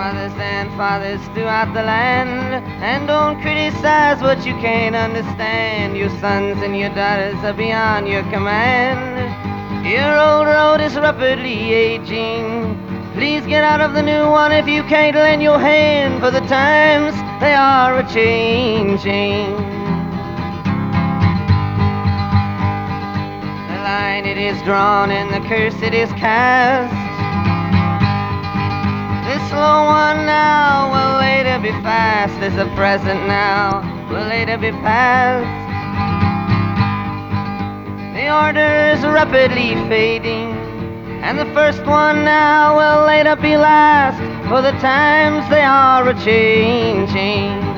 Mothers and fathers throughout the land. And don't criticize what you can't understand. Your sons and your daughters are beyond your command. Your old road is rapidly aging. Please get out of the new one if you can't lend your hand, for the times they are a changing. The line it is drawn and the curse it is cast. Be fast as the present now will later be past. The order is rapidly fading, and the first one now will later be last, for the times they are a changing.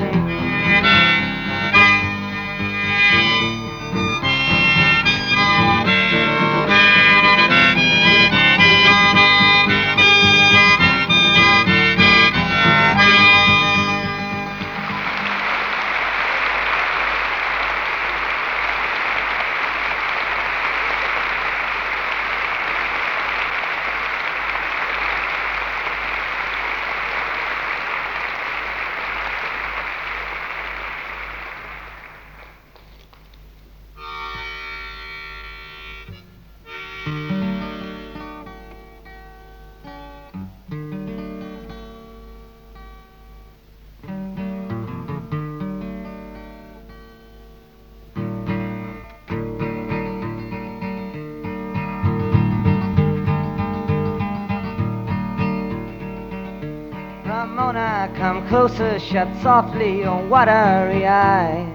Closer, shut softly your watery eyes.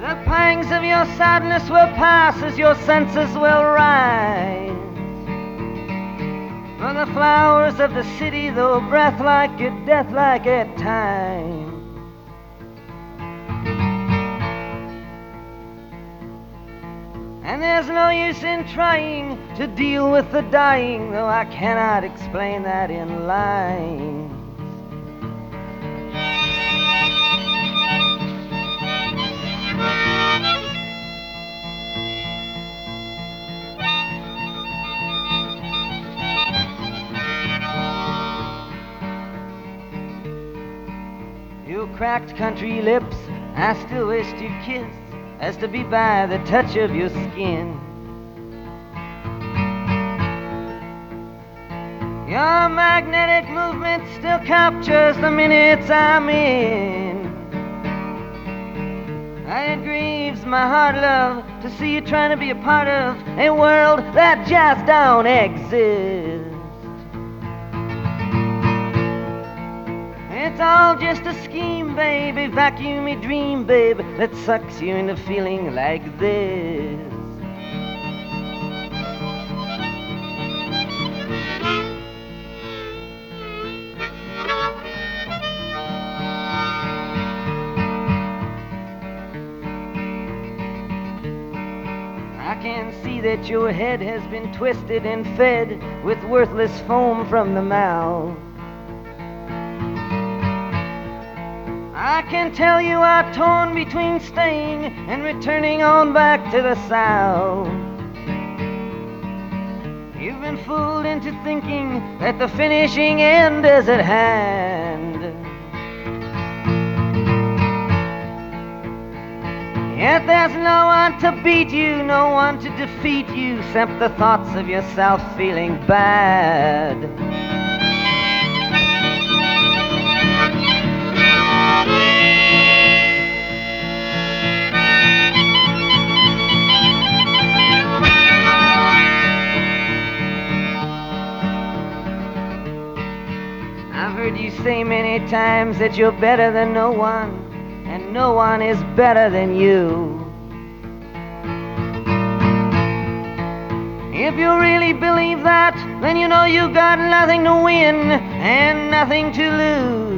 The pangs of your sadness will pass as your senses will rise. For the flowers of the city, though breath like a death like at times. And there's no use in trying to deal with the dying, though I cannot explain that in lines. Your cracked country lips, I still wish to kiss, as to be by the touch of your skin. Your magnetic movement still captures the minutes I'm in. It grieves my heart, love, to see you trying to be a part of a world that just don't exist. It's all just a scheme, baby. Vacuum your dream, baby. That sucks you into feeling like this. I can see that your head has been twisted and fed with worthless foam from the mouth. I can tell you are torn between staying and returning on back to the south. You've been fooled into thinking that the finishing end is at hand. Yet there's no one to beat you, no one to defeat you, except the thoughts of yourself feeling bad. Say many times that you're better than no one, and no one is better than you. If you really believe that, then you know you've got nothing to win and nothing to lose.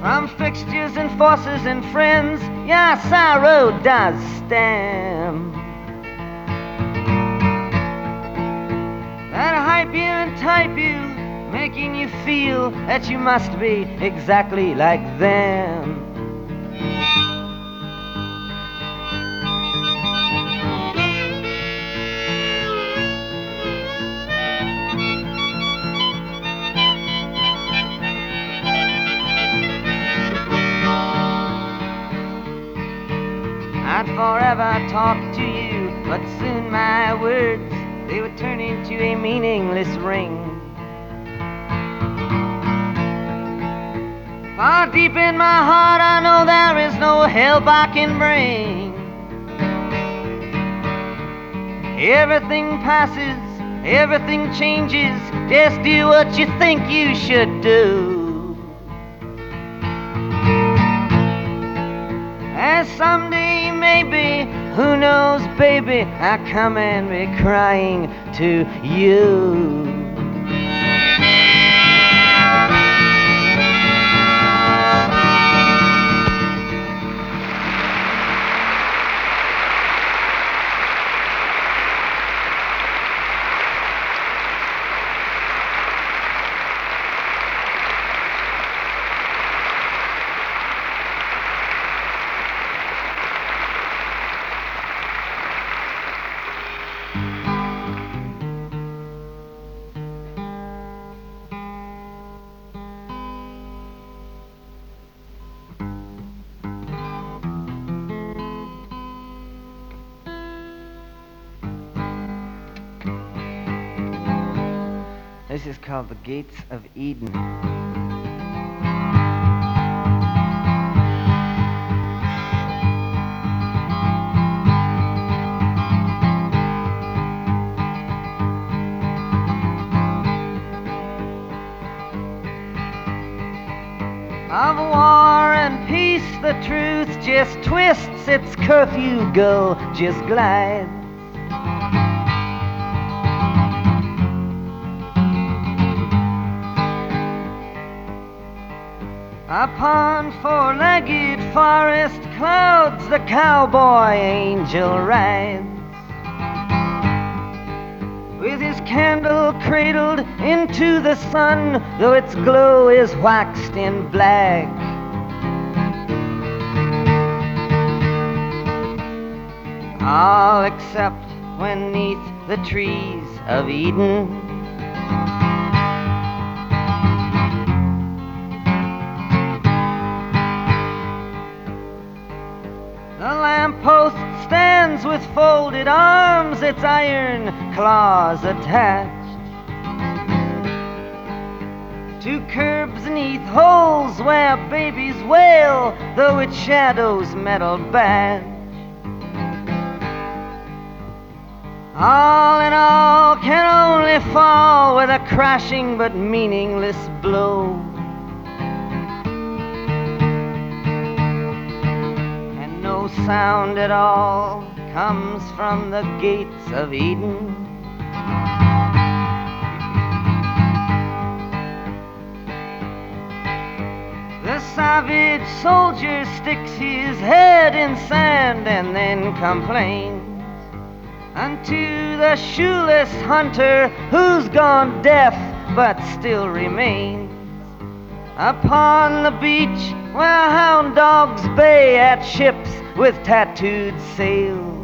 From fixtures and forces and friends, your sorrow does stem. that hype you and type you, making you feel that you must be exactly like them. I'd forever talk to you, but soon my words they would turn into a meaningless ring. Far deep in my heart, I know there is no help I can bring. Everything passes, everything changes. Just do what you think you should do. As someday, maybe, who knows, baby, I come and be crying to you. Called the Gates of Eden. Of war and peace, the truth just twists its curfew go, just glides. Upon four-legged forest clouds the cowboy angel rides. With his candle cradled into the sun, though its glow is waxed in black. All except when neath the trees of Eden with folded arms, its iron claws attached. To curbs neath holes where babies wail, though its shadow's metal badge. All in all can only fall with a crashing but meaningless blow. And no sound at all comes from the gates of Eden. The savage soldier sticks his head in sand and then complains unto the shoeless hunter who's gone deaf but still remains upon the beach where hound dogs bay at ships with tattooed sails.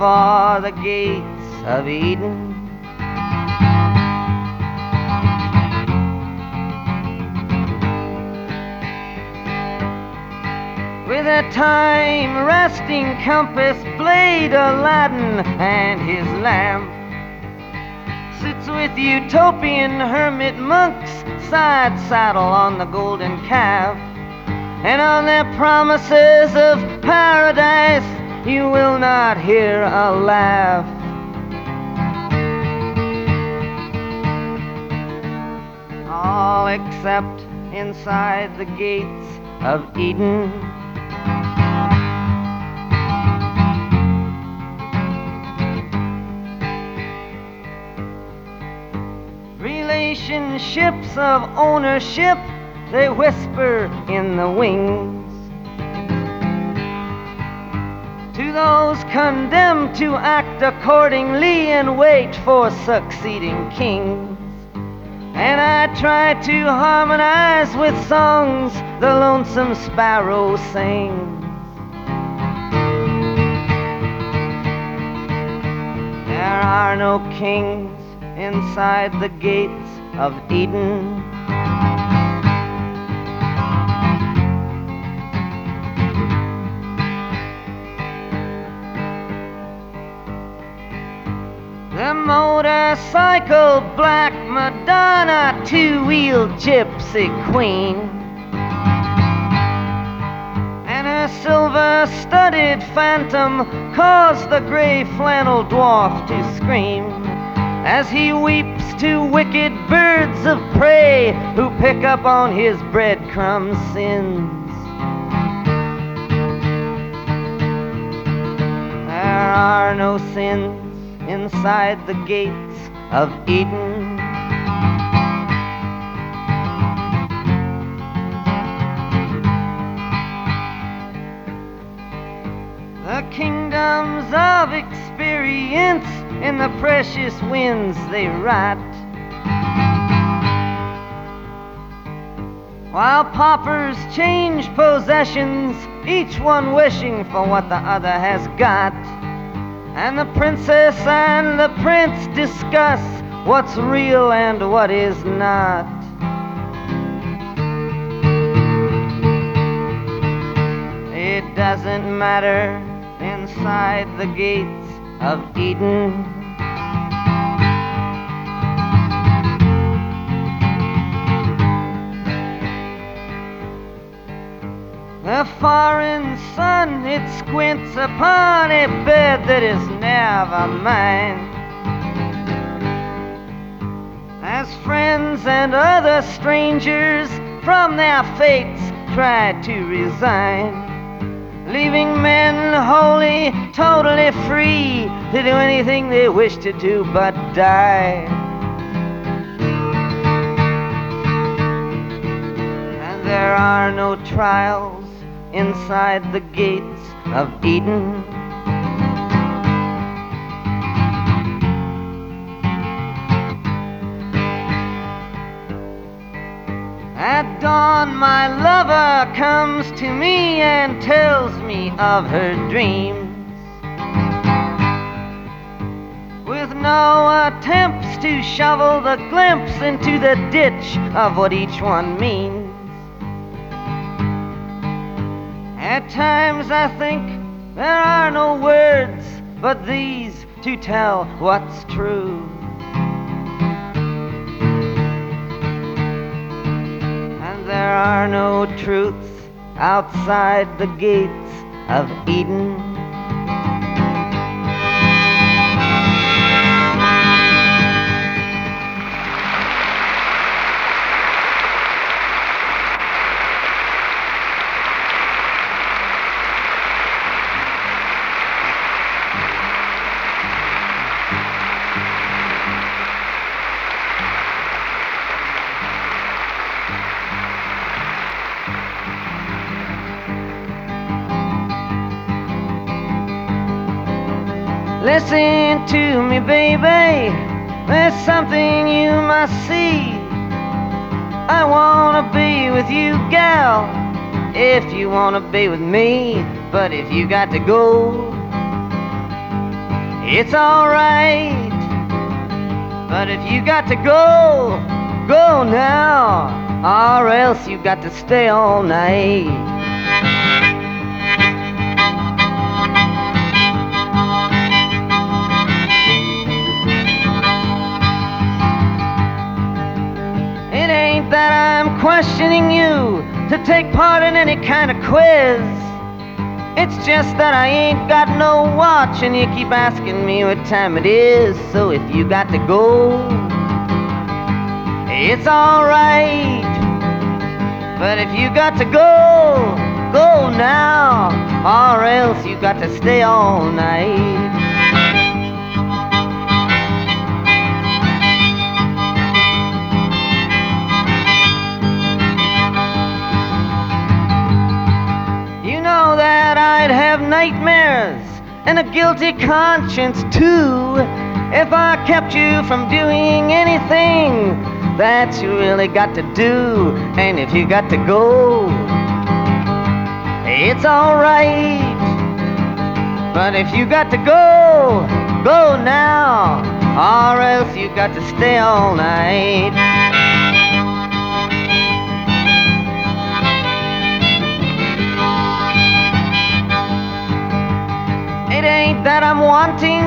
For the gates of Eden. With a time resting compass, blade Aladdin and his lamp sits with utopian hermit monks side saddle on the golden calf. And on their promises of paradise, you will not hear a laugh. All except inside the gates of Eden. relationships of ownership, they whisper in the wings. To those condemned to act accordingly and wait for succeeding kings. And I try to harmonize with songs the lonesome sparrow sings. There are no kings inside the gates of Eden. Motorcycle black Madonna two-wheeled gypsy queen. And her silver-studded phantom caused the gray flannel dwarf to scream. As he weeps to wicked birds of prey who pick up on his breadcrumb sins. There are no sins inside the gates of Eden. The kingdoms of experience in the precious winds they write. While paupers change possessions, each one wishing for what the other has got. And the princess and the prince discuss what's real and what is not. It doesn't matter inside the gates of Eden. The foreign sun, it squints upon a bed that is never mine. As friends and other strangers from their fates try to resign leaving men wholly, totally free to do anything they wish to do but die. And there are no trials inside the gates of Eden. At dawn, my lover comes to me and tells me of her dreams. With no attempts to shovel the glimpse into the ditch of what each one means. At times I think there are no words but these to tell what's true. And there are no truths outside the gates of Eden. Me, baby. There's something you must see. I wanna be with you, gal, if you wanna be with me. But if you got to go, it's alright. But if you got to go, go now, or else you got to stay all night. Questioning you to take part in any kind of quiz. It's just that I ain't got no watch and you keep asking me what time it is. So if you got to go, it's alright. But if you got to go, go now, or else you got to stay all night. Nightmares and a guilty conscience too if I kept you from doing anything that you really got to do. And if you got to go, it's alright. But if you got to go, go now, or else you got to stay all night. Ain't that I'm wanting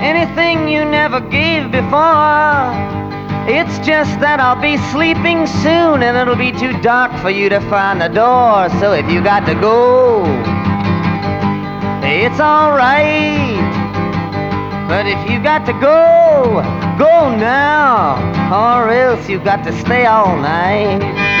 anything you never gave before. It's just that I'll be sleeping soon and it'll be too dark for you to find the door. So if you got to go, it's alright. But if you got to go, go now, or else you got to stay all night.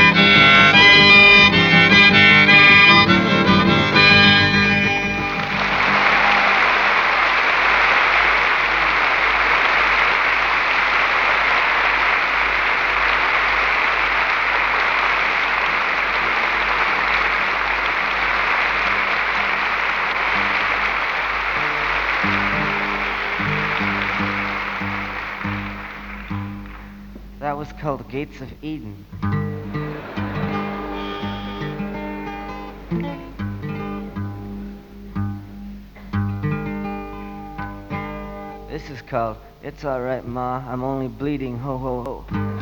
Gates of Eden. This is called It's Alright Ma, I'm Only Bleeding Ho Ho Ho.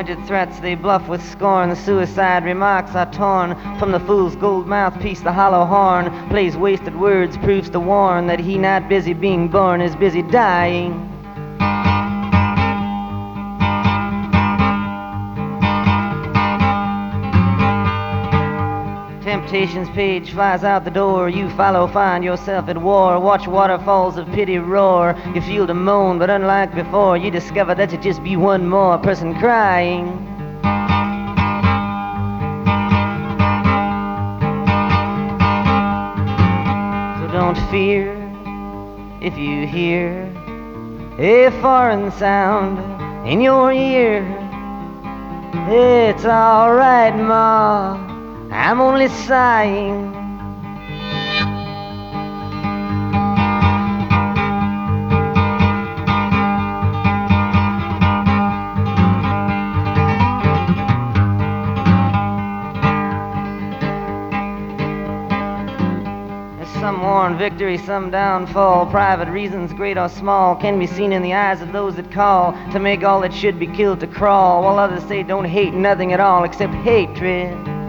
Pointed threats they bluff with scorn. The suicide remarks are torn from the fool's gold mouthpiece. The hollow horn plays wasted words, proves to warn that he not busy being born is busy dying. Page flies out the door. You follow, find yourself at war. Watch waterfalls of pity roar. You feel the moan, but unlike before, you discover that you just be one more person crying. So don't fear if you hear a foreign sound in your ear. It's alright, Ma. I'm only sighing. Some war victory, some downfall. Private reasons, great or small, can be seen in the eyes of those that call to make all that should be killed to crawl, while others say don't hate nothing at all except hatred.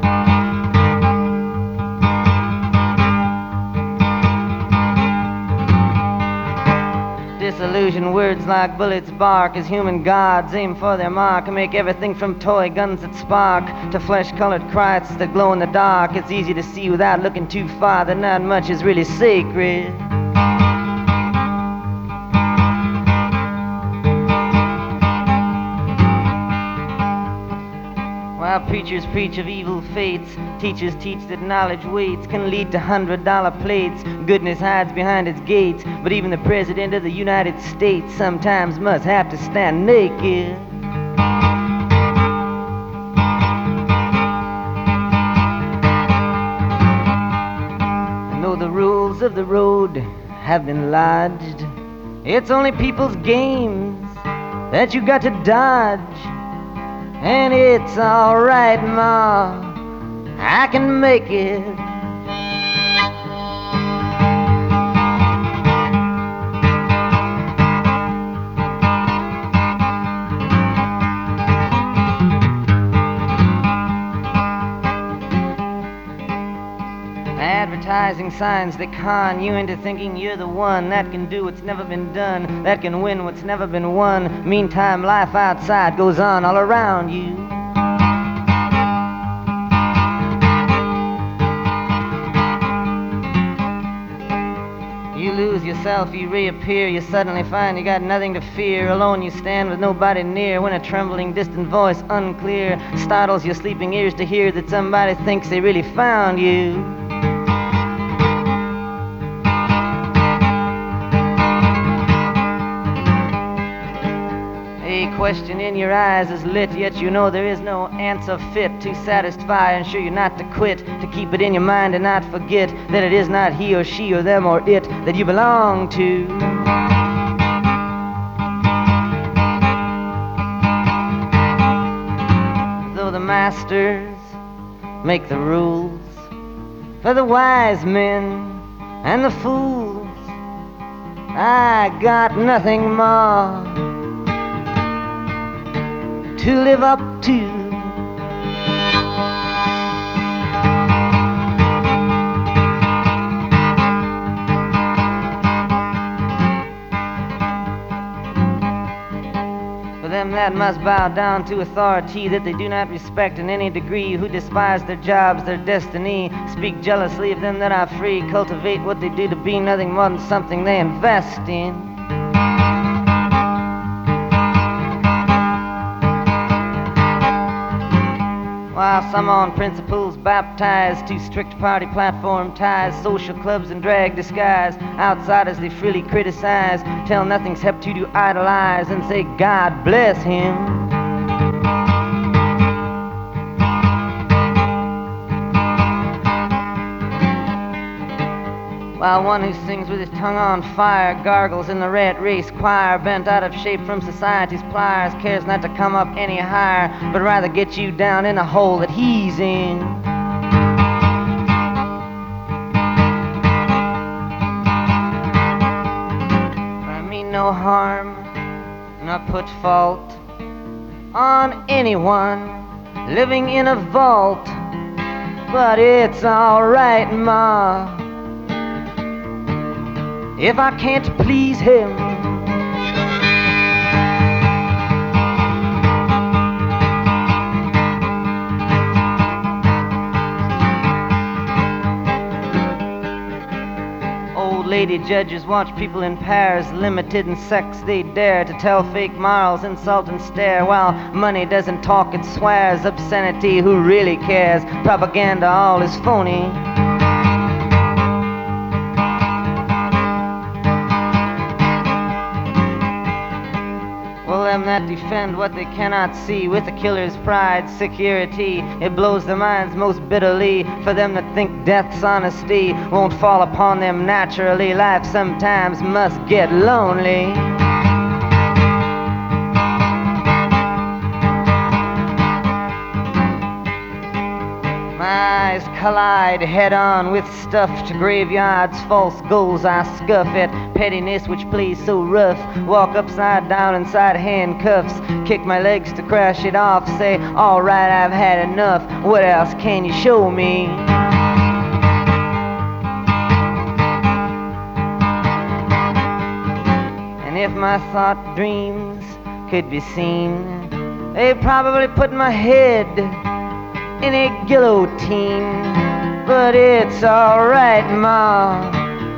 Words like bullets bark as human gods aim for their mark and make everything from toy guns that spark to flesh colored Christs that glow in the dark. It's easy to see without looking too far that not much is really sacred. While preachers preach of evil fates, teachers teach that knowledge waits can lead to hundred dollar plates. Goodness hides behind its gates, but even the President of the United States sometimes must have to stand naked. Though the rules of the road have been lodged, it's only people's games that you got to dodge. And it's alright, Ma, I can make it. Advertising signs that con you into thinking you're the one that can do what's never been done, that can win what's never been won. Meantime, life outside goes on all around you. You lose yourself, you reappear, you suddenly find you got nothing to fear. Alone you stand with nobody near when a trembling, distant voice, unclear, startles your sleeping ears to hear that somebody thinks they really found you. Question in your eyes is lit, yet you know there is no answer fit to satisfy and sure you not to quit, to keep it in your mind and not forget that it is not he or she or them or it that you belong to. Though the masters make the rules for the wise men and the fools, I got nothing more to live up to. For them that must bow down to authority that they do not respect in any degree, who despise their jobs, their destiny, speak jealously of them that are free, cultivate what they do to be nothing more than something they invest in. While some on principles baptized to strict party platform ties, social clubs and drag disguise, outsiders they freely criticize, tell nothing's hep to do idolize and say God bless him. While one who sings with his tongue on fire gargles in the rat race choir, bent out of shape from society's pliers, cares not to come up any higher, but rather get you down in a hole that he's in. I mean no harm, nor put fault on anyone living in a vault, but it's alright, Ma if I can't please him. Old lady judges watch people in pairs, limited in sex they dare to tell fake morals, insult and stare, while money doesn't talk, it swears obscenity. Who really cares? Propaganda all is phony. Them that defend what they cannot see with a killer's pride, security, it blows their minds most bitterly. For them that think death's honesty won't fall upon them naturally, life sometimes must get lonely. Eyes collide head on with stuffed graveyards, false goals I scuff at, pettiness which plays so rough. Walk upside down inside handcuffs, kick my legs to crash it off, say, Alright, I've had enough, what else can you show me? And if my thought dreams could be seen, they'd probably put my head in a guillotine. But it's alright, Ma.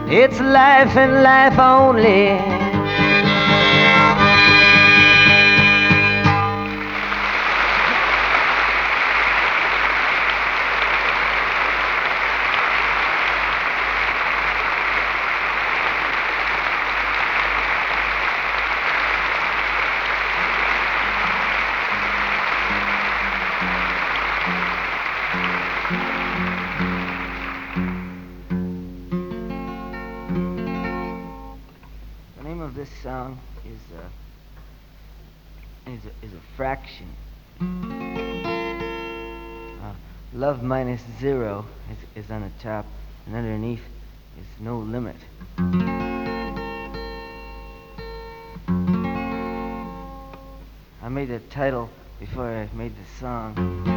It's life and life only. Minus zero is, is on the top, and underneath is no limit. I made the title before I made the song.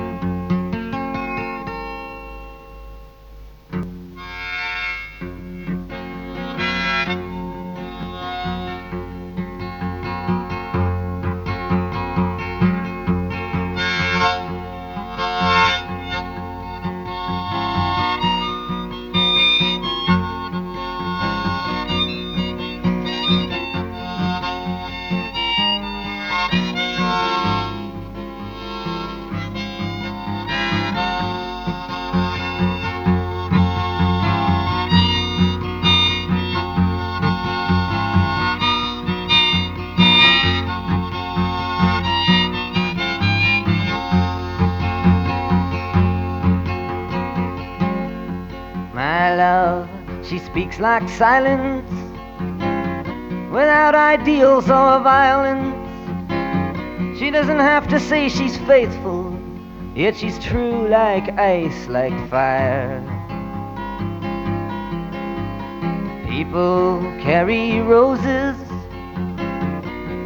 Like silence without ideals or violence. She doesn't have to say she's faithful, yet she's true like ice, like fire. People carry roses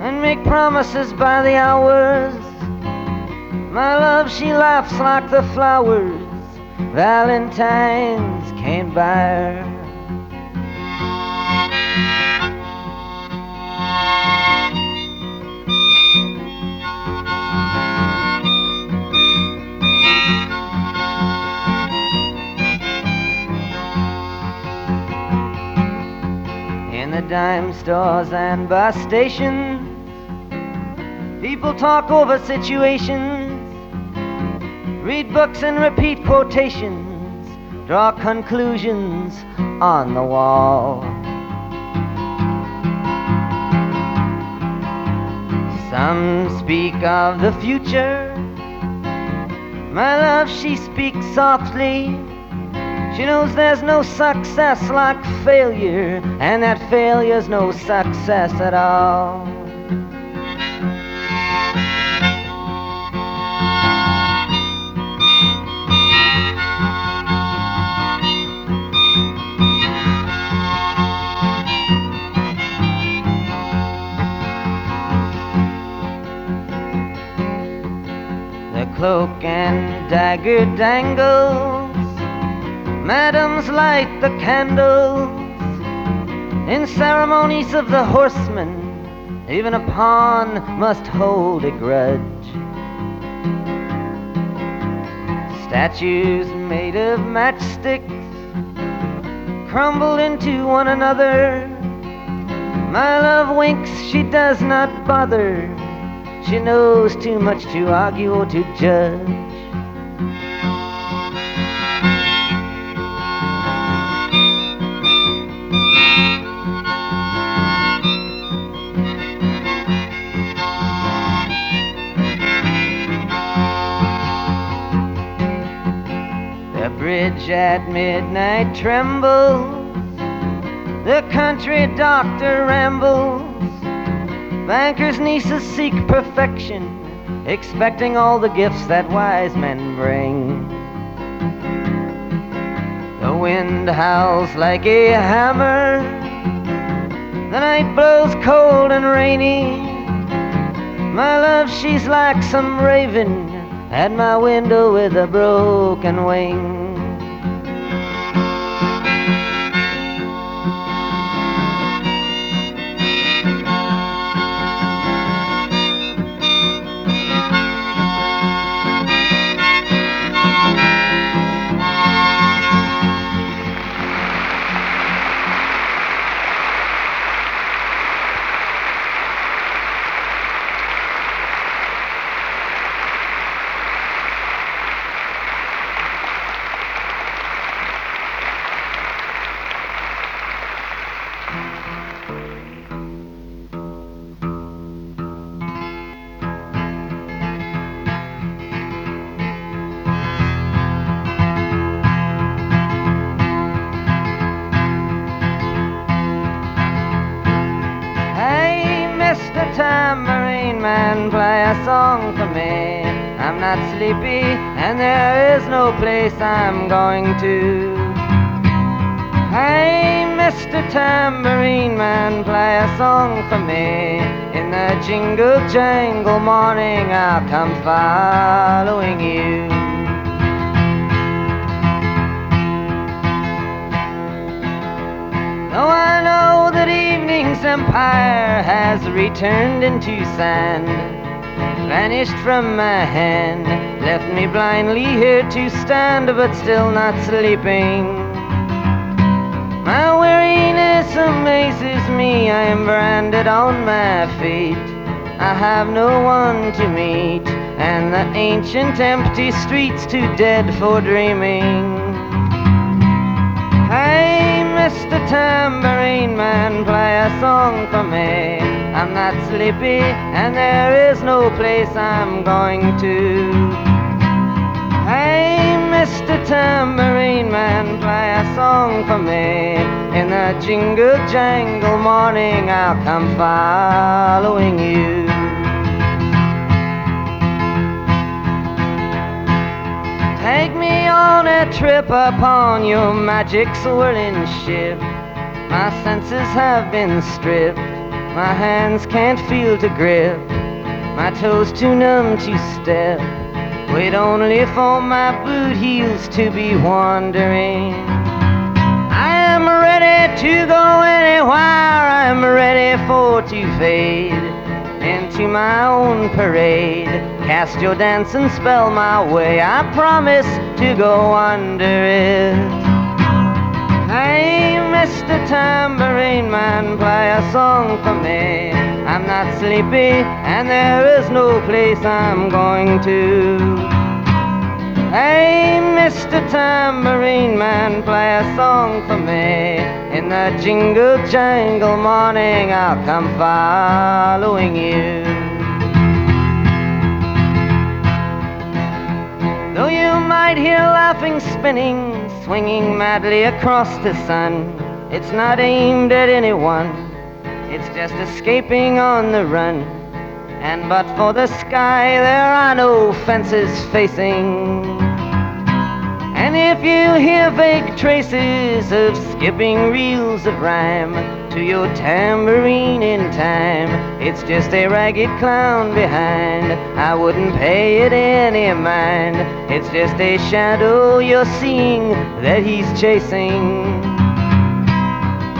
and make promises by the hours. My love, she laughs like the flowers Valentine's can't buy her. Dime stores and bus stations. People talk over situations, read books and repeat quotations, draw conclusions on the wall. Some speak of the future. My love, she speaks softly she knows there's no success like failure, and that failure's no success at all. The cloak and dagger dangle Madams light the candles in ceremonies of the horsemen. Even a pawn must hold a grudge. Statues made of matchsticks crumble into one another. My love winks, she does not bother. She knows too much to argue or to judge. Bridge at midnight trembles. The country doctor rambles. Bankers' nieces seek perfection, expecting all the gifts that wise men bring. The wind howls like a hammer. The night blows cold and rainy. My love, she's like some raven at my window with a broken wing. I'm going to. Hey, Mr. Tambourine Man, play a song for me. In the jingle jangle morning, I'll come following you. Though I know that evening's empire has returned into sand, vanished from my hand, left me blindly here to stand, but still not sleeping. My weariness amazes me, I am branded on my feet. I have no one to meet, and the ancient empty streets too dead for dreaming. Hey, Mr. Tambourine Man, play a song for me. I'm not sleepy, and there is no place I'm going to. Tambourine Man, play a song for me. In the jingle jangle morning, I'll come following you. Take me on a trip upon your magic swirling ship. My senses have been stripped. My hands can't feel to grip. My toes too numb to step. Wait only for my boot heels to be wandering. I am ready to go anywhere. I'm ready for to fade into my own parade. Cast your dancing spell my way. I promise to go under it. Hey, Mr. Tambourine Man, play a song for me. I'm not sleepy, and there is no place I'm going to. Hey, Mr. Tambourine Man, play a song for me. In the jingle jangle morning, I'll come following you. Though you might hear laughing, spinning, swinging madly across the sun, it's not aimed at anyone. It's just escaping on the run. And but for the sky, there are no fences facing. And if you hear vague traces of skipping reels of rhyme to your tambourine in time, it's just a ragged clown behind. I wouldn't pay it any mind. It's just a shadow you're seeing that he's chasing.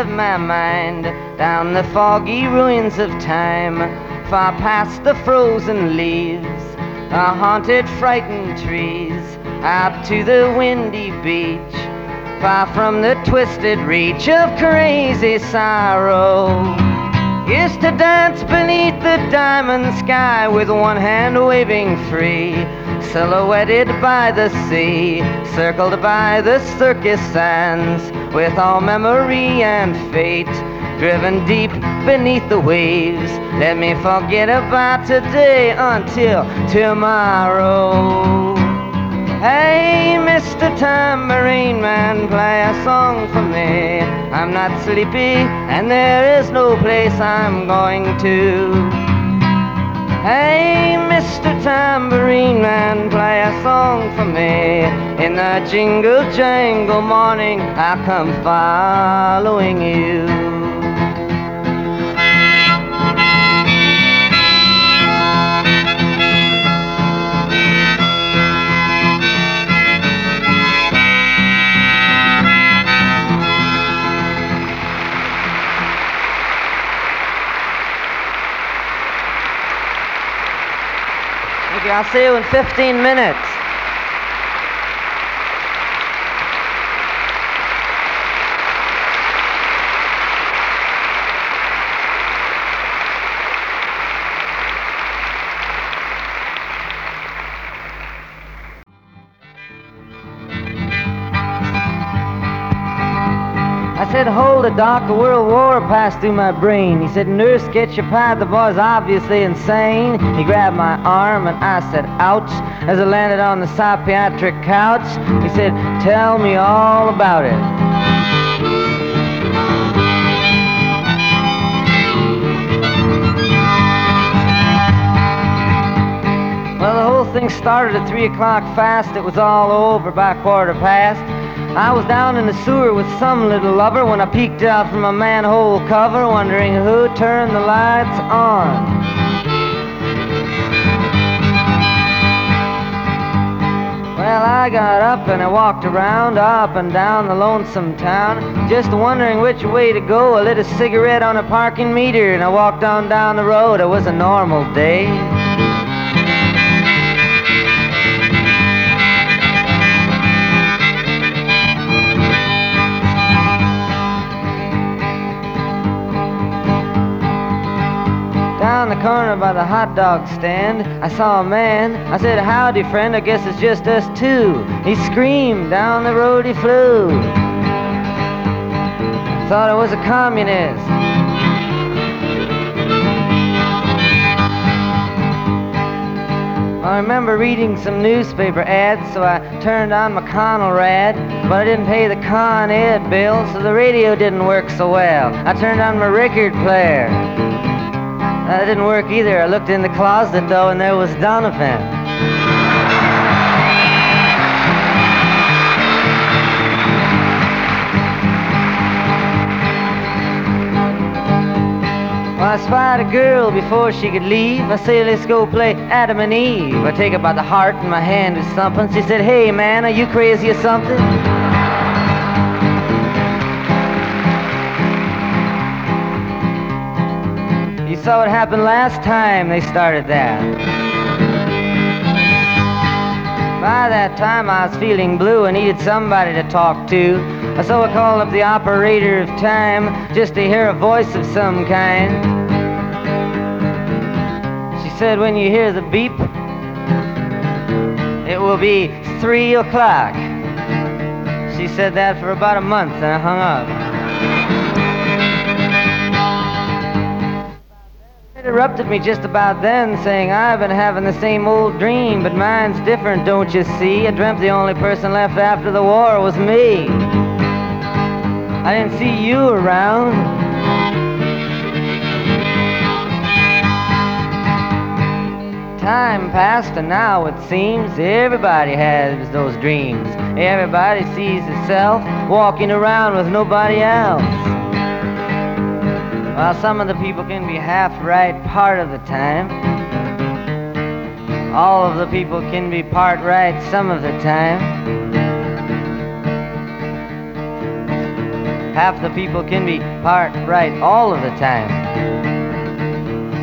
Of my mind, down the foggy ruins of time, far past the frozen leaves, the haunted, frightened trees, out to the windy beach, far from the twisted reach of crazy sorrow. Used to dance beneath the diamond sky with one hand waving free, silhouetted by the sea, circled by the circus sands, with all memory and fate driven deep beneath the waves. Let me forget about today until tomorrow. Hey, Mr. Tambourine Man, play a song for me. I'm not sleepy, and there is no place I'm going to. Hey, Mr. Tambourine Man, play a song for me. In the jingle jangle morning, I come following you. I'll see you in 15 minutes. Doc, a world war passed through my brain. He said, nurse, get your pad, the boy's obviously insane. He grabbed my arm and I said, ouch, as I landed on the psychiatric couch. He said, tell me all about it. Well, the whole thing started at 3 o'clock fast. It was all over by quarter past. I was down in the sewer with some little lover when I peeked out from a manhole cover, wondering who turned the lights on. Well, I got up and I walked around, up and down the lonesome town, just wondering which way to go. I lit a cigarette on a parking meter and I walked on down the road. It was a normal day. Corner by the hot dog stand, I saw a man. I said, Howdy, friend, I guess it's just us two. He screamed, down the road he flew. Thought I was a communist. I remember reading some newspaper ads, so I turned on my Conelrad, but I didn't pay the Con Ed bill, so the radio didn't work so well. I turned on my record player. Uh, that didn't work either. I looked in the closet though, and there was Donovan. Well, I spied a girl before she could leave. I say, let's go play Adam and Eve. I take her by the heart, and my hand is thumping. She said, hey, man, are you crazy or something? Saw what happened last time they started that. By that time, I was feeling blue and needed somebody to talk to. So I called up the operator of time just to hear a voice of some kind. She said, When you hear the beep, it will be three o'clock. She said that for about a month and I hung up. Interrupted me just about then, saying, I've been having the same old dream, but mine's different, don't you see? I dreamt the only person left after the war was me. I didn't see you around. Time passed, and now it seems everybody has those dreams. Everybody sees itself walking around with nobody else. Well, some of the people can be half right part of the time. All of the people can be part right some of the time. Half the people can be part right all of the time.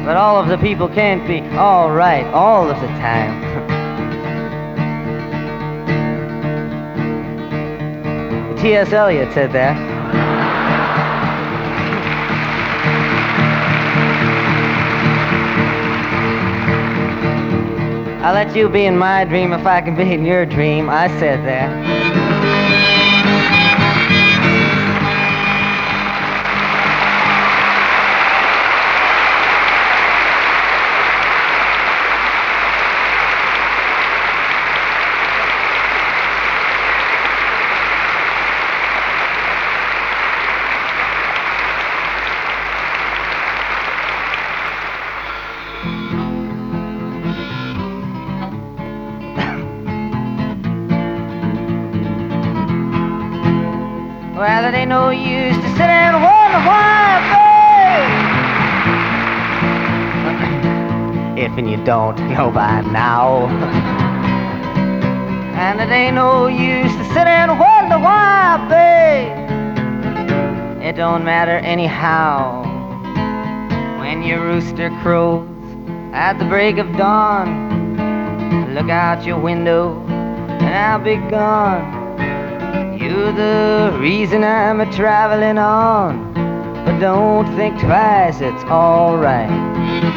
But all of the people can't be all right all of the time. T.S. Eliot said that. I'll let you be in my dream if I can be in your dream. I said that. Know by now. and it ain't no use to sit and wonder why, babe. It don't matter anyhow when your rooster crows at the break of dawn. Look out your window and I'll be gone. You're the reason I'm a traveling on, but don't think twice, it's alright.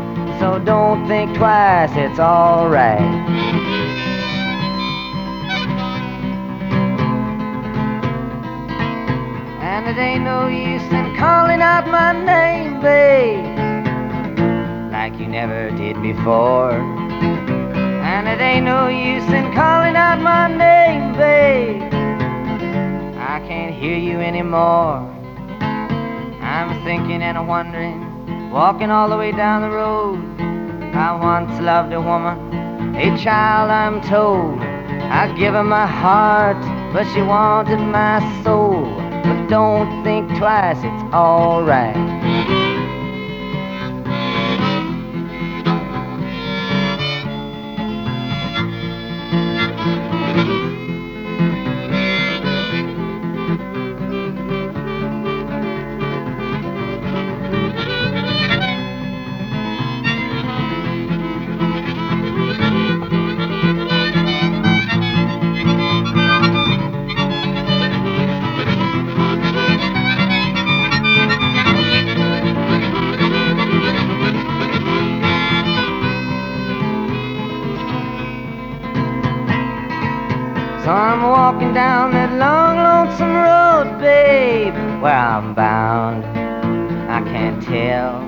So don't think twice, it's alright. And it ain't no use in calling out my name, babe like you never did before. And it ain't no use in calling out my name, babe. I can't hear you anymore. I'm thinking and wondering, walking all the way down the road. I once loved a woman, a child, I'm told. I give her my heart, but she wanted my soul. But don't think twice, it's alright. So I'm walking down that long, lonesome road, babe, where I'm bound. I can't tell.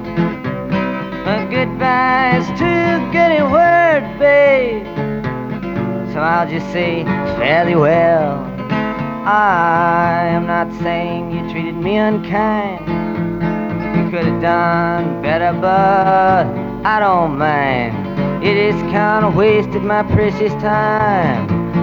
But goodbye is too good a word, babe. So I'll just say fairly well. I am not saying you treated me unkind. You could have done better, but I don't mind. It is kind of wasted my precious time.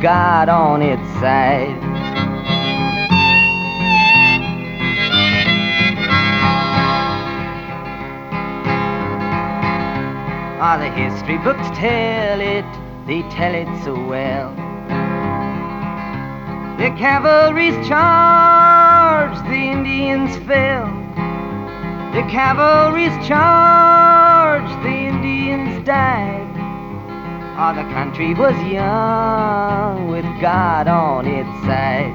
God on its side. Ah, the history books tell it, they tell it so well. The cavalry's charged, the Indians fell. The cavalry's charged, the Indians died. Ah, the country was young with God on its side.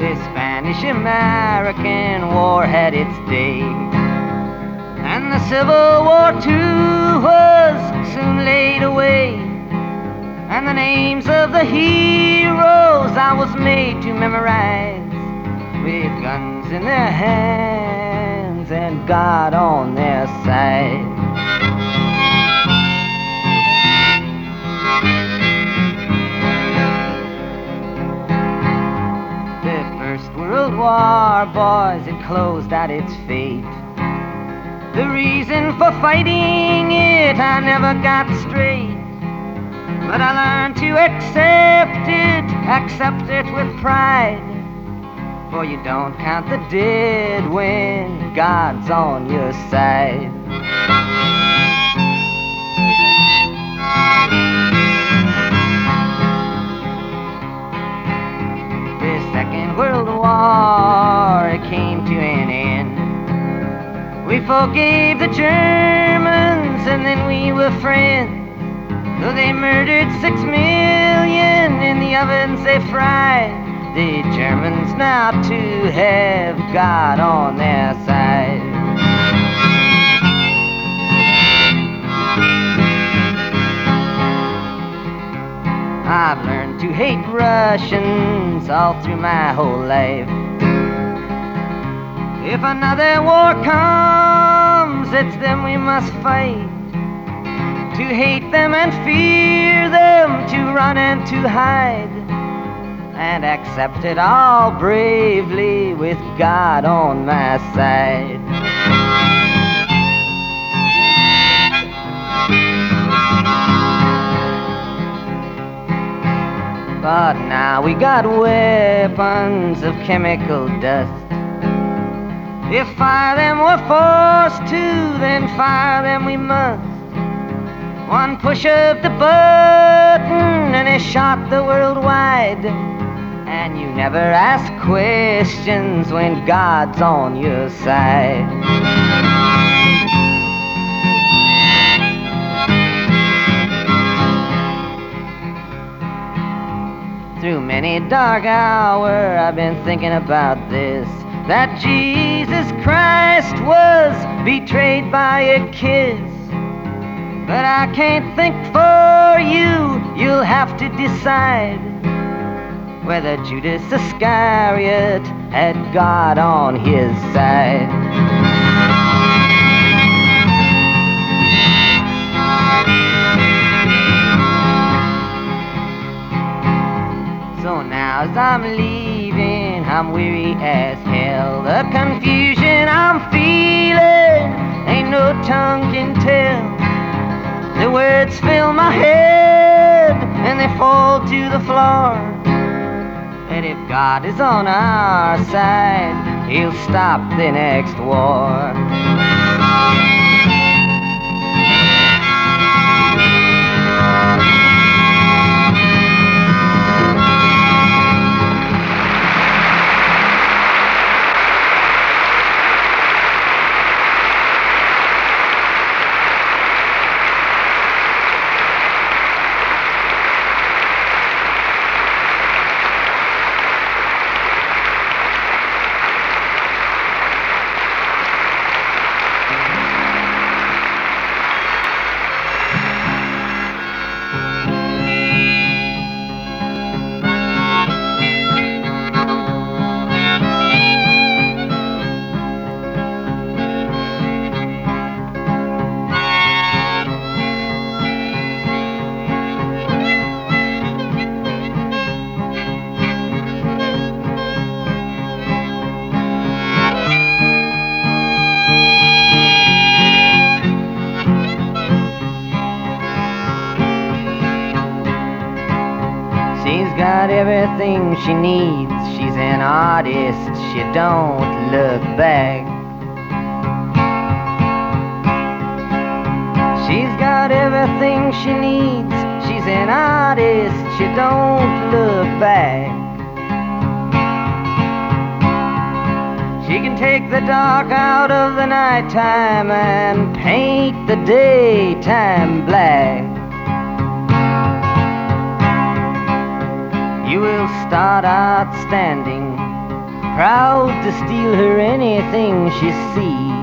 The Spanish American War had its day. And the Civil War too was soon laid away. and the names of the heroes I was made to memorize with guns in their hands and God on their side. The First World War, boys, it closed at its fate. The reason for fighting it I never got straight. But I learned to accept it, accept it with pride. For you don't count the dead when God's on your side. The Second World War it came to an end. We forgave the Germans and then we were friends. Though they murdered six million in the ovens they fried, the Germans now to have God on their side. I've learned to hate Russians all through my whole life. If another war comes, it's them we must fight to hate them and fear them, to run and to hide, and accept it all bravely with God on my side. But now we got weapons of chemical dust. If fire them we're forced to, then fire them we must. One push of the button and it shot the world wide. And you never ask questions when God's on your side. Through many dark hour I've been thinking about this. That Jesus Christ was betrayed by a kiss. But I can't think for you, you'll have to decide whether Judas Iscariot had God on his side. So now as I'm leaving, I'm weary as hell. The confusion I'm feeling ain't no tongue can tell. The words fill my head and they fall to the floor. That if God is on our side, He'll stop the next war. Everything she needs. She's an artist. She don't look back. She can take the dark out of the nighttime and paint the daytime black. You will start out standing, proud to steal her anything she sees.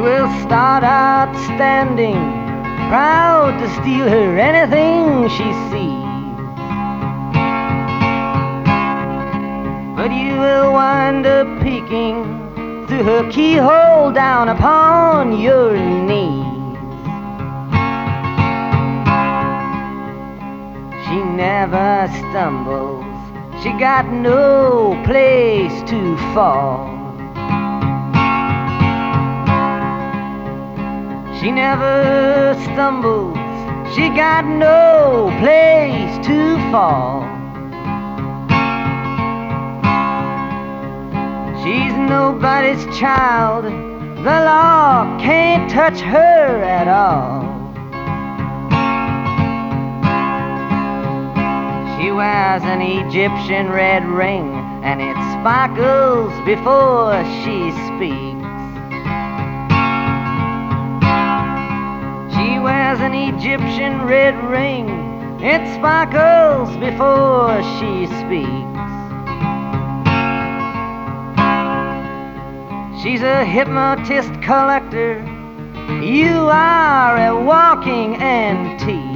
You will start out standing, proud to steal her anything she sees. But you will wind up peeking through her keyhole down upon your knees. She never stumbles, she got no place to fall. She never stumbles, she got no place to fall. She's nobody's child, the law can't touch her at all. She wears an Egyptian red ring and it sparkles before she speaks. Wears an Egyptian red ring. It sparkles before she speaks. She's a hypnotist collector. You are a walking antique.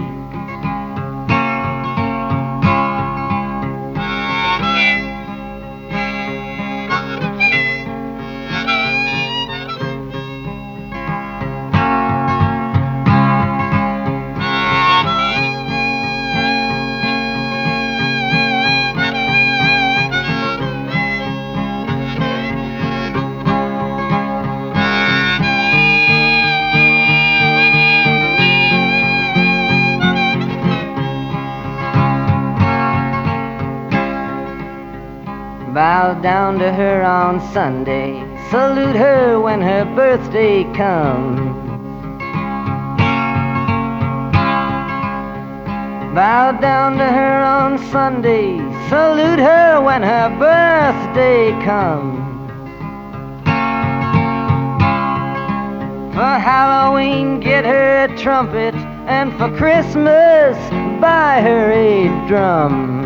Down to her on Sunday, salute her when her birthday comes. Bow down to her on Sunday, salute her when her birthday comes. For Halloween, get her a trumpet, and for Christmas, buy her a drum.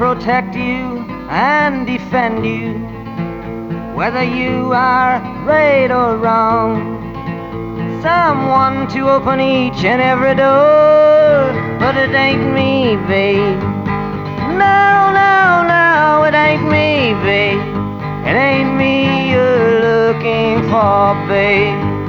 Protect you and defend you, whether you are right or wrong. Someone to open each and every door, but it ain't me, babe. No, no, no, it ain't me, babe. It ain't me you're looking for, babe.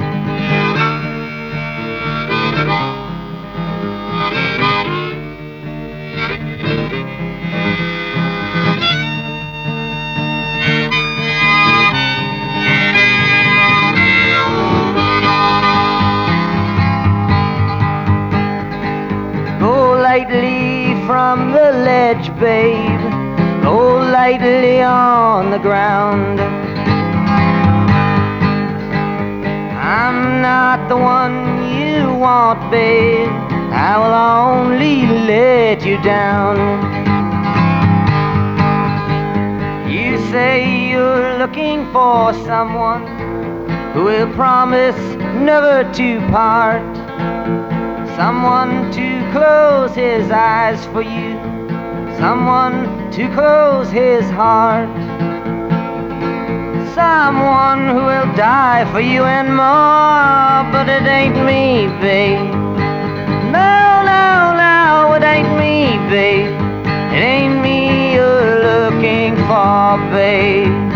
The ground. I'm not the one you want, babe. I will only let you down. You say you're looking for someone who will promise never to part. Someone to close his eyes for you, someone to close his heart. Someone who will die for you and more, but it ain't me, babe. No, no, no, it ain't me, babe. It ain't me you're looking for, babe.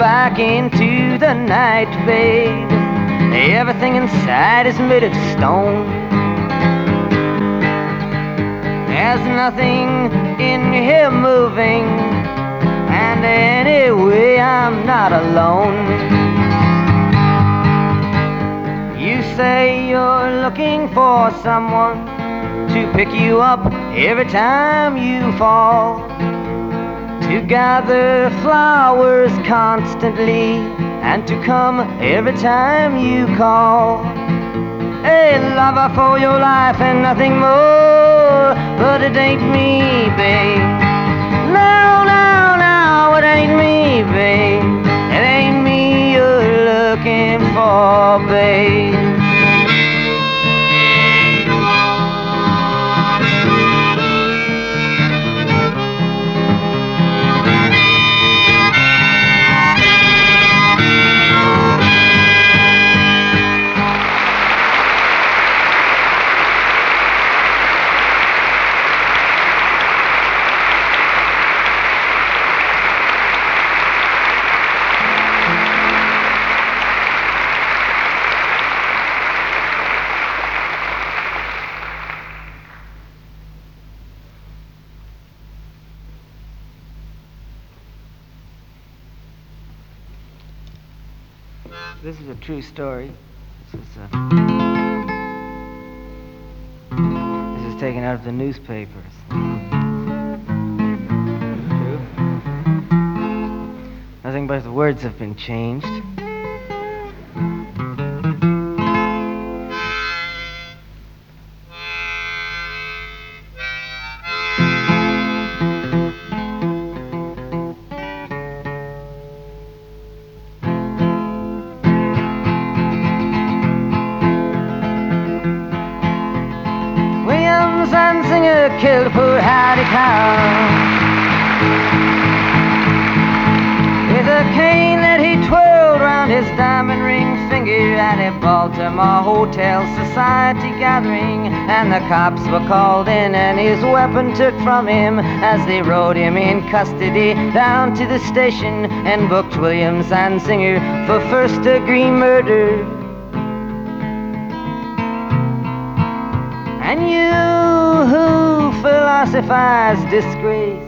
Back into the night, babe. Everything inside is made of stone. There's nothing in here moving, and anyway, I'm not alone. You say you're looking for someone to pick you up every time you fall to gather flowers constantly and to come every time you call. A lover for your life and nothing more, but it ain't me, babe. No, no, no, it ain't me, babe. It ain't me you're looking for, babe. Story. This is, uh, this is taken out of the newspapers. Nothing but the words have been changed. Cops were called in and his weapon took from him as they rode him in custody down to the station and booked William Zanzinger for first degree murder. And you who philosophize disgrace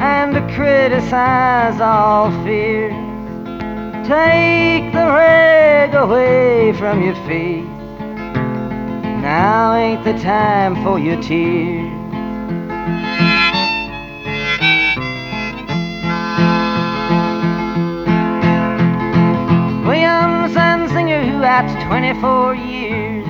and criticize all fears. Take the rag away from your face. Now ain't the time for your tears. William Zanzinger, who at 24 years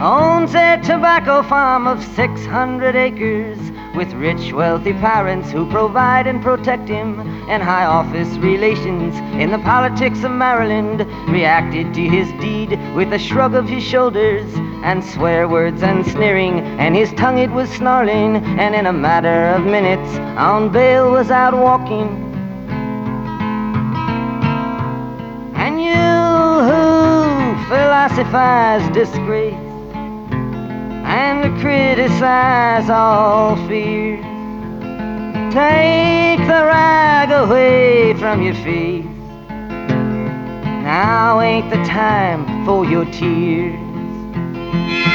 owns a tobacco farm of 600 acres with rich, wealthy parents who provide and protect him, and high office relations in the politics of Maryland, reacted to his deed with a shrug of his shoulders and swear words and sneering, and his tongue it was snarling, and in a matter of minutes on bail was out walking. And you who philosophize disgrace and to criticize all fears. Take the rag away from your face. Now ain't the time for your tears.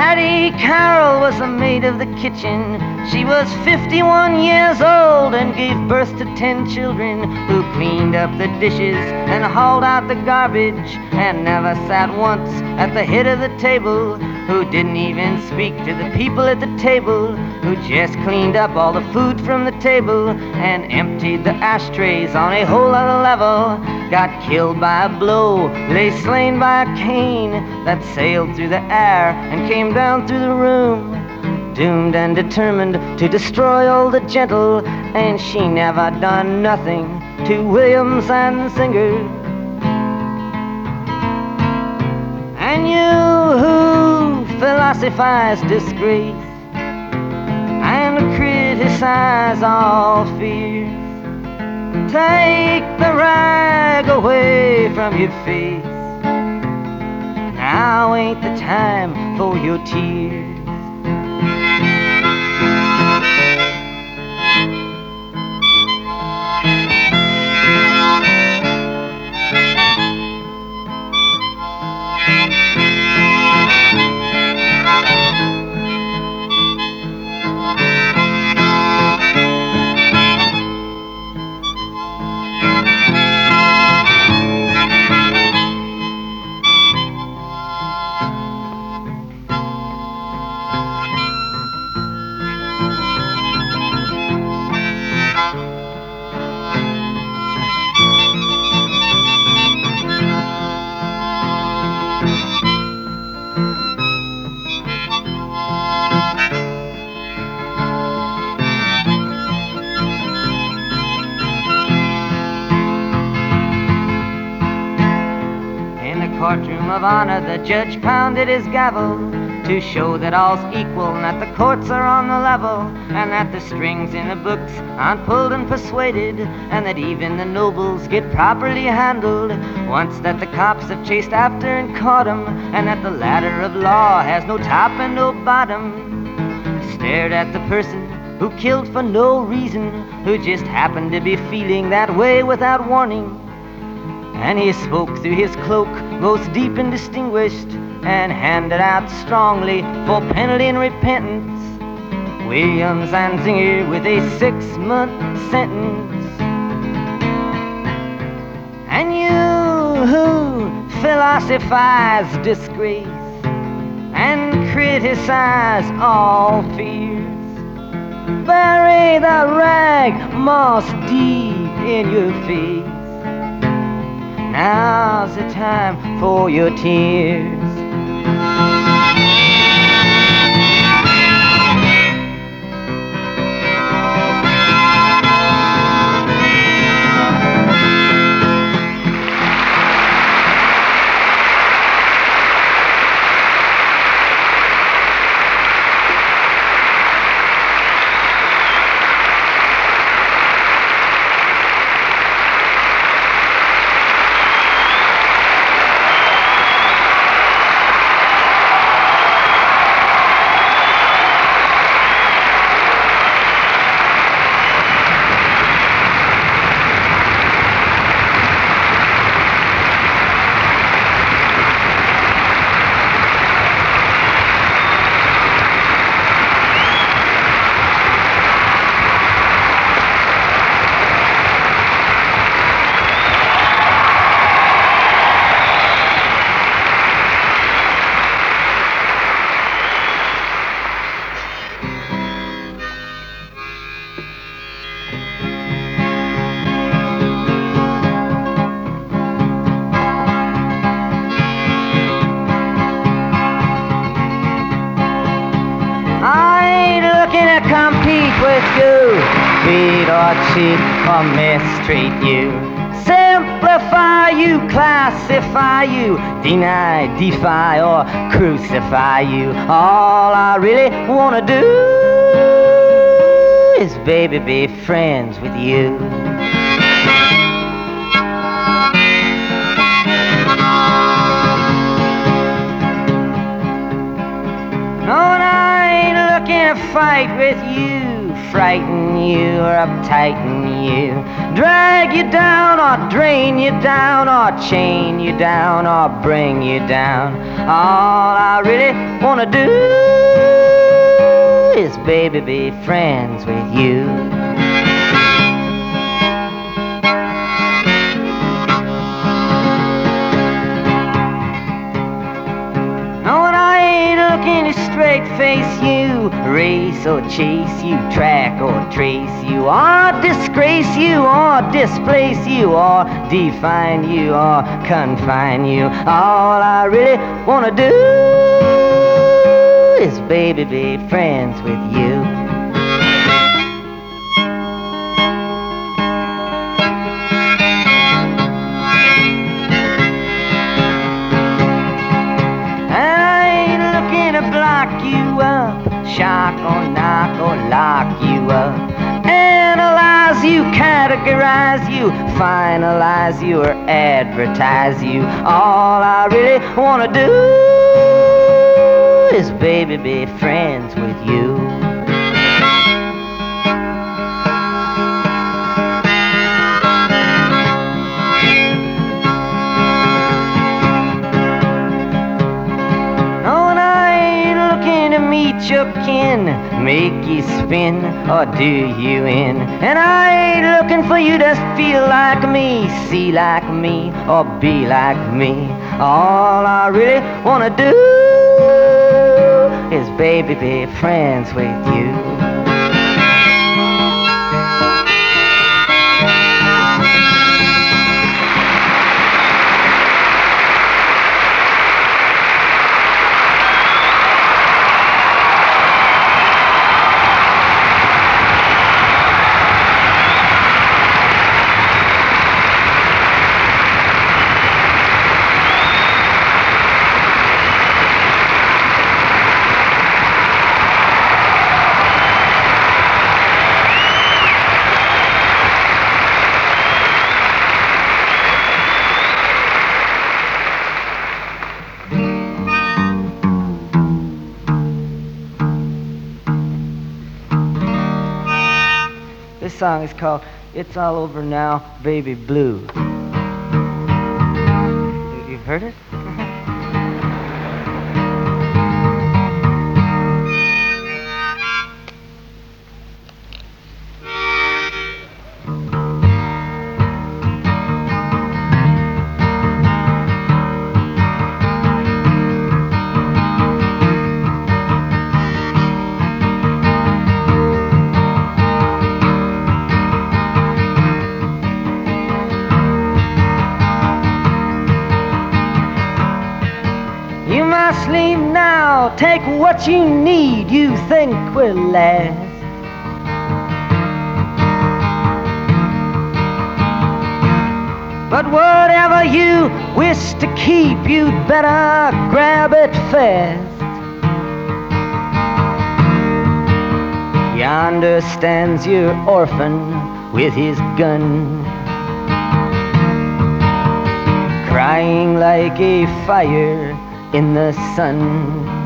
Hattie Carroll was the maid of the kitchen. She was 51 years old and gave birth to 10 children who cleaned up the dishes and hauled out the garbage and never sat once at the head of the table who didn't even speak to the people at the table, who just cleaned up all the food from the table and emptied the ashtrays on a whole other level, got killed by a blow, lay slain by a cane that sailed through the air and came down through the room. Doomed and determined to destroy all the gentle, and she never done nothing to William Zanzinger. And you philosophize disgrace and criticize all fears, take the rag away from your face. Now ain't the time for your tears. Judge pounded his gavel to show that all's equal and that the courts are on the level and that the strings in the books aren't pulled and persuaded and that even the nobles get properly handled. Once that the cops have chased after and caught 'em and that the ladder of law has no top and no bottom. Stared at the person who killed for no reason who just happened to be feeling that way without warning. And he spoke through his cloak, most deep and distinguished, and handed out strongly for penalty and repentance William Zanzinger with a six month sentence. And you who philosophize disgrace and criticize all fears, bury the rag moss deep in your face. Now's the time for your tears. Mistreat you. Simplify you, classify you, deny, defy, or crucify you. All I really wanna do is, baby, be friends with you. No, and I ain't looking to fight with you frighten you or uptighten you, drag you down or drain you down or chain you down or bring you down. All I really want to do is, baby, be friends with you. Or chase you, track or trace you, or disgrace you, or displace you, or define you, or confine you. All I really wanna do is, baby, be friends with you. Finalize you, or advertise you. All I really wanna do is, baby, be friends with you. Make you spin, or do you in? And I ain't looking for you to feel like me, see like me, or be like me. All I really wanna do is, baby, be friends with you. It's All Over Now, Baby Blue. What you need, you think will last. But whatever you wish to keep, you'd better grab it fast. Yonder stands your orphan with his gun, crying like a fire in the sun.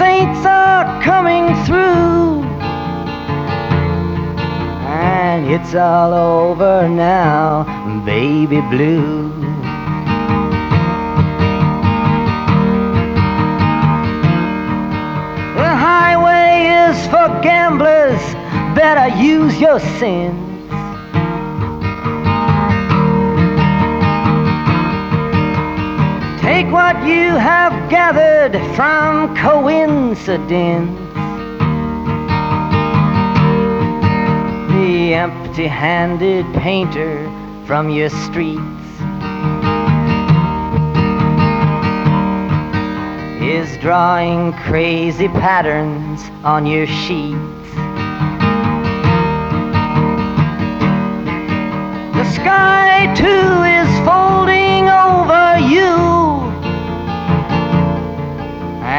Saints are coming through. And it's all over now, baby blue. The highway is for gamblers, better use your sense. Take what you have gathered from coincidence. The empty handed painter from your streets is drawing crazy patterns on your sheets. The sky, too, is folding over you.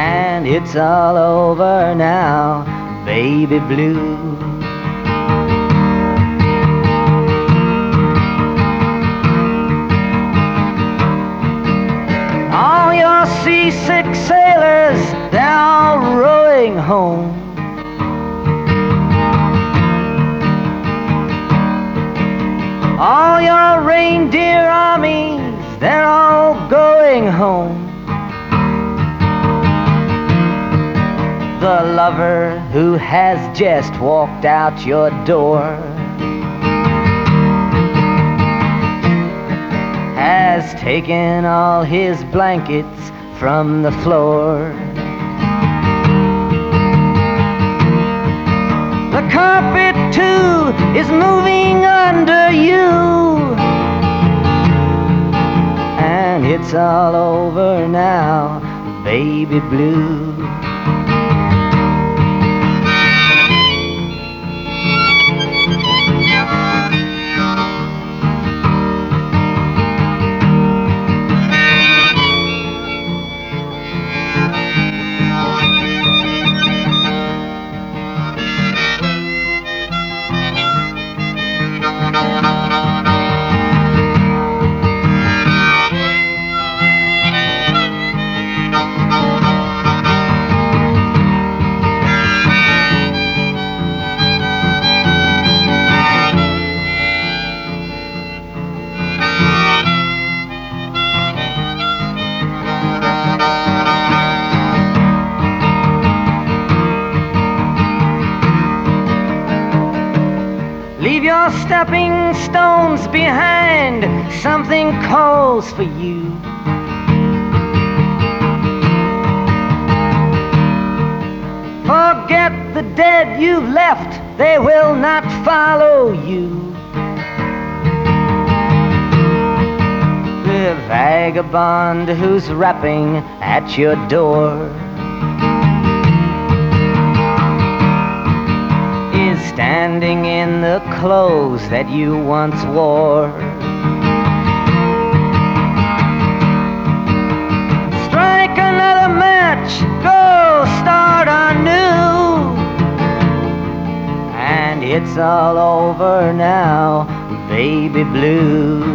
And it's all over now, baby blue. All your seasick sailors, they're all rowing home. All your reindeer armies, the lover who has just walked out your door has taken all his blankets from the floor. The carpet, too, is moving under you. And it's all over now, baby blue. Calls for you. Forget the dead you've left, they will not follow you. The vagabond who's rapping at your door. is standing in the clothes that you once wore. It's all over now, baby blue.